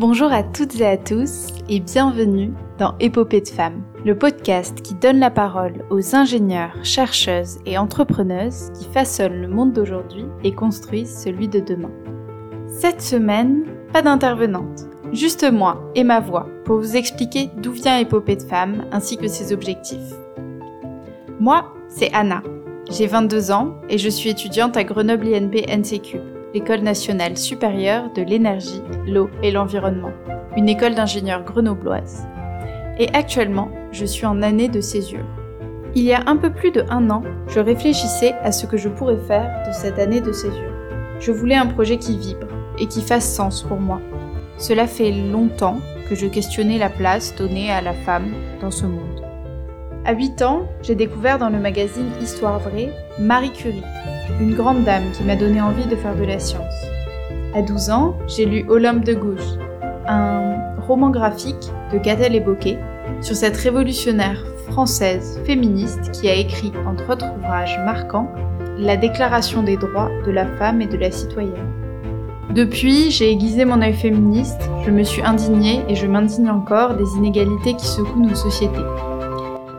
Bonjour à toutes et à tous et bienvenue dans Épopée de femmes, le podcast qui donne la parole aux ingénieurs, chercheuses et entrepreneuses qui façonnent le monde d'aujourd'hui et construisent celui de demain. Cette semaine, pas d'intervenante, juste moi et ma voix pour vous expliquer d'où vient Épopée de femmes ainsi que ses objectifs. Moi, c'est Anna. J'ai 22 ans et je suis étudiante à Grenoble INP NCQ l'École nationale supérieure de l'énergie, l'eau et l'environnement, une école d'ingénieurs grenobloise. Et actuellement, je suis en année de césure. Il y a un peu plus de un an, je réfléchissais à ce que je pourrais faire de cette année de césure. Je voulais un projet qui vibre et qui fasse sens pour moi. Cela fait longtemps que je questionnais la place donnée à la femme dans ce monde. À 8 ans, j'ai découvert dans le magazine Histoire vraie Marie Curie, une grande dame qui m'a donné envie de faire de la science. À 12 ans, j'ai lu Olympe de Gouges, un roman graphique de Catel et Bocquet sur cette révolutionnaire française féministe qui a écrit, entre autres ouvrages marquants, la Déclaration des droits de la femme et de la citoyenne. Depuis, j'ai aiguisé mon œil féministe, je me suis indignée et je m'indigne encore des inégalités qui secouent nos sociétés.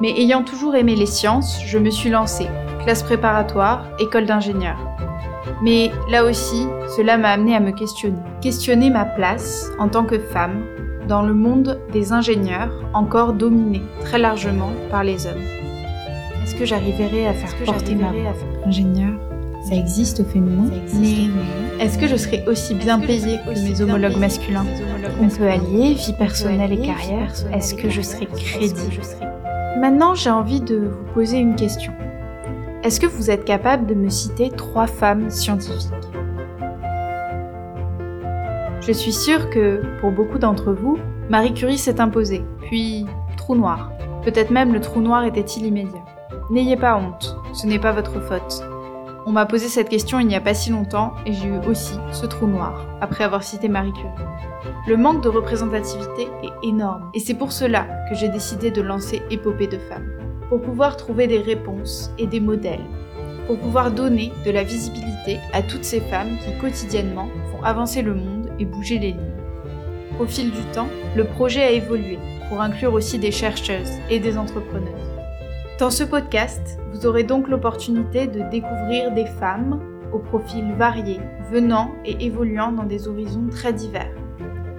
Mais ayant toujours aimé les sciences, je me suis lancée, classe préparatoire, école d'ingénieur. Mais là aussi, cela m'a amené à me questionner. Questionner ma place en tant que femme dans le monde des ingénieurs encore dominé très largement par les hommes. Est-ce que j'arriverai à faire porter ma voix ingénieur? Ça existe au féminin, mais est-ce que je serai aussi bien payée que mes homologues masculins? On peut allier vie personnelle et carrière. Est-ce que je serai crédible? Maintenant, j'ai envie de vous poser une question. Est-ce que vous êtes capable de me citer trois femmes scientifiques? Je suis sûre que, pour beaucoup d'entre vous, Marie Curie s'est imposée, puis trou noir. Peut-être même le trou noir était-il immédiat. N'ayez pas honte, ce n'est pas votre faute. On m'a posé cette question il n'y a pas si longtemps et j'ai eu aussi ce trou noir, après avoir cité Marie Curie. Le manque de représentativité est énorme et c'est pour cela que j'ai décidé de lancer Épopée de femmes pour pouvoir trouver des réponses et des modèles, pour pouvoir donner de la visibilité à toutes ces femmes qui quotidiennement font avancer le monde et bouger les lignes. Au fil du temps, le projet a évolué pour inclure aussi des chercheuses et des entrepreneuses. Dans ce podcast, vous aurez donc l'opportunité de découvrir des femmes aux profils variés, venant et évoluant dans des horizons très divers.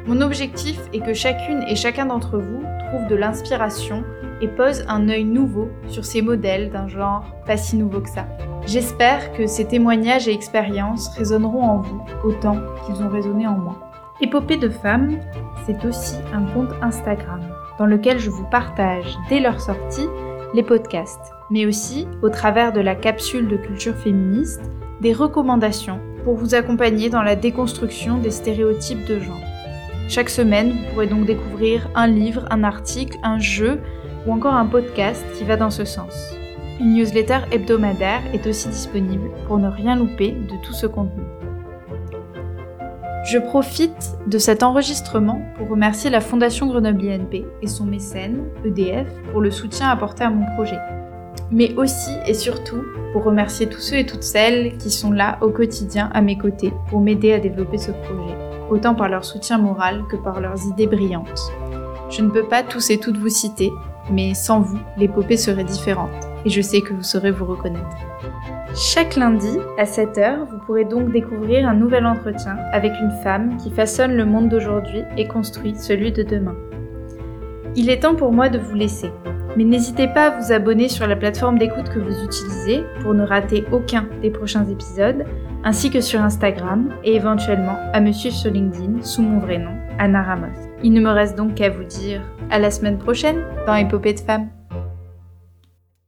Mon objectif est que chacune et chacun d'entre vous trouve de l'inspiration et pose un œil nouveau sur ces modèles d'un genre pas si nouveau que ça. J'espère que ces témoignages et expériences résonneront en vous autant qu'ils ont résonné en moi. Épopée de femmes, c'est aussi un compte Instagram dans lequel je vous partage dès leur sortie les podcasts, mais aussi, au travers de la capsule de culture féministe, des recommandations pour vous accompagner dans la déconstruction des stéréotypes de genre. Chaque semaine, vous pourrez donc découvrir un livre, un article, un jeu ou encore un podcast qui va dans ce sens. Une newsletter hebdomadaire est aussi disponible pour ne rien louper de tout ce contenu. Je profite de cet enregistrement pour remercier la Fondation Grenoble INP et son mécène, EDF, pour le soutien apporté à mon projet. Mais aussi et surtout pour remercier tous ceux et toutes celles qui sont là au quotidien à mes côtés pour m'aider à développer ce projet, autant par leur soutien moral que par leurs idées brillantes. Je ne peux pas tous et toutes vous citer, mais sans vous, l'épopée serait différente, et je sais que vous saurez vous reconnaître. Chaque lundi, à 7h, vous pourrez donc découvrir un nouvel entretien avec une femme qui façonne le monde d'aujourd'hui et construit celui de demain. Il est temps pour moi de vous laisser, mais n'hésitez pas à vous abonner sur la plateforme d'écoute que vous utilisez pour ne rater aucun des prochains épisodes, ainsi que sur Instagram et éventuellement à me suivre sur LinkedIn sous mon vrai nom, Anna Ramos. Il ne me reste donc qu'à vous dire à la semaine prochaine dans Épopée de femmes.